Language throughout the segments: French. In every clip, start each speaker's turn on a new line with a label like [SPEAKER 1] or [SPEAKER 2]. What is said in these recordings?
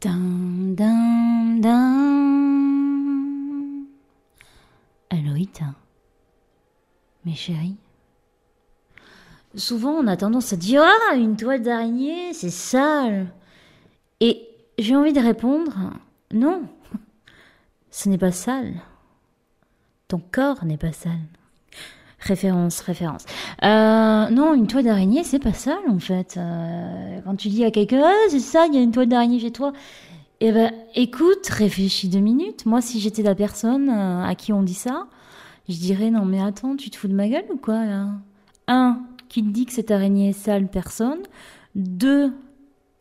[SPEAKER 1] Dun, dun, dun. Aloïta, mes chéris. Souvent, on a tendance à dire Ah, une toile d'araignée, c'est sale. Et j'ai envie de répondre Non, ce n'est pas sale. Ton corps n'est pas sale. Référence, référence. Euh, non, une toile d'araignée, c'est pas sale en fait. Euh, quand tu dis à quelqu'un, ah, c'est ça, il y a une toile d'araignée chez toi. Eh ben, écoute, réfléchis deux minutes. Moi, si j'étais la personne euh, à qui on dit ça, je dirais, non mais attends, tu te fous de ma gueule ou quoi là? Un, qui te dit que cette araignée est sale, personne. Deux,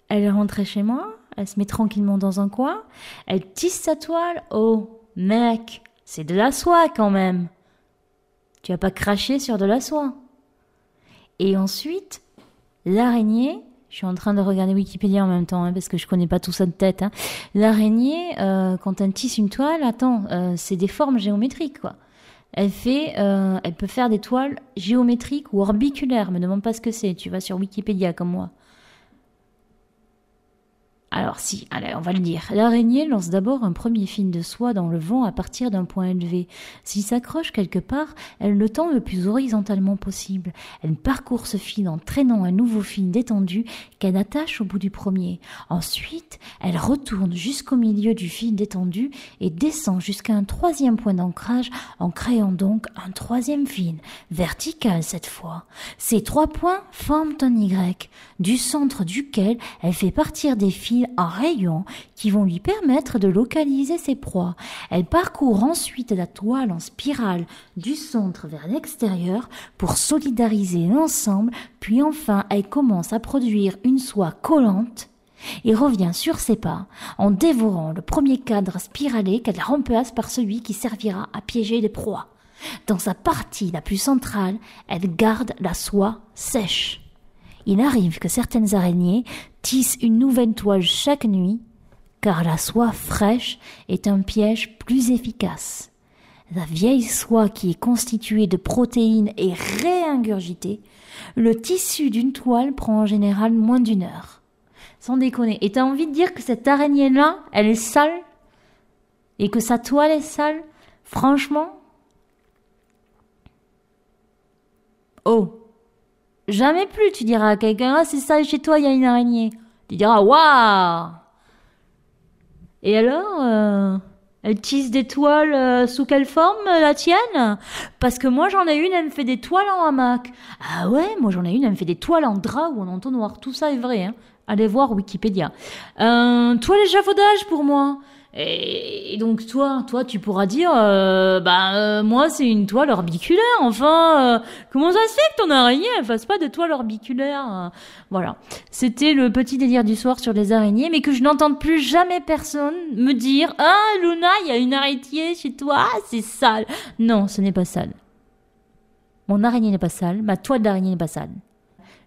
[SPEAKER 1] elle est rentrée chez moi, elle se met tranquillement dans un coin, elle tisse sa toile. Oh, mec, c'est de la soie quand même. Tu vas pas cracher sur de la soie. Et ensuite, l'araignée, je suis en train de regarder Wikipédia en même temps, hein, parce que je connais pas tout ça de tête. Hein. L'araignée, euh, quand elle tisse une toile, attends, euh, c'est des formes géométriques, quoi. Elle fait, euh, elle peut faire des toiles géométriques ou orbiculaires. Me demande pas ce que c'est. Tu vas sur Wikipédia comme moi. Alors si, allez, on va le dire. L'araignée lance d'abord un premier fil de soie dans le vent à partir d'un point élevé. S'il s'accroche quelque part, elle le tend le plus horizontalement possible. Elle parcourt ce fil en traînant un nouveau fil détendu qu'elle attache au bout du premier. Ensuite, elle retourne jusqu'au milieu du fil détendu et descend jusqu'à un troisième point d'ancrage en créant donc un troisième fil, vertical cette fois. Ces trois points forment un Y, du centre duquel elle fait partir des fils en rayons qui vont lui permettre de localiser ses proies. Elle parcourt ensuite la toile en spirale du centre vers l'extérieur pour solidariser l'ensemble, puis enfin elle commence à produire une soie collante et revient sur ses pas en dévorant le premier cadre spiralé qu'elle remplace par celui qui servira à piéger les proies. Dans sa partie la plus centrale, elle garde la soie sèche. Il arrive que certaines araignées tissent une nouvelle toile chaque nuit, car la soie fraîche est un piège plus efficace. La vieille soie qui est constituée de protéines est réingurgitée. Le tissu d'une toile prend en général moins d'une heure. Sans déconner. Et t'as envie de dire que cette araignée-là, elle est sale? Et que sa toile est sale? Franchement? Oh Jamais plus tu diras à quelqu'un, ah c'est ça, chez toi il y a une araignée. Tu diras, waouh Et alors, euh, elle tisse des toiles euh, sous quelle forme, euh, la tienne? Parce que moi j'en ai une, elle me fait des toiles en hamac. Ah ouais, moi j'en ai une, elle me fait des toiles en drap ou en entonnoir. Tout ça est vrai, hein. Allez voir Wikipédia. Euh, toile échafaudage pour moi. Et, donc toi, toi, tu pourras dire, euh, bah euh, moi c'est une toile orbiculaire. Enfin, euh, comment ça se fait que ton araignée elle fasse pas de toile orbiculaire Voilà, c'était le petit délire du soir sur les araignées, mais que je n'entende plus jamais personne me dire, ah Luna, il y a une araignée chez toi, c'est sale. Non, ce n'est pas sale. Mon araignée n'est pas sale, ma toile d'araignée n'est pas sale.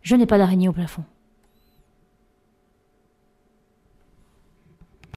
[SPEAKER 1] Je n'ai pas d'araignée au plafond.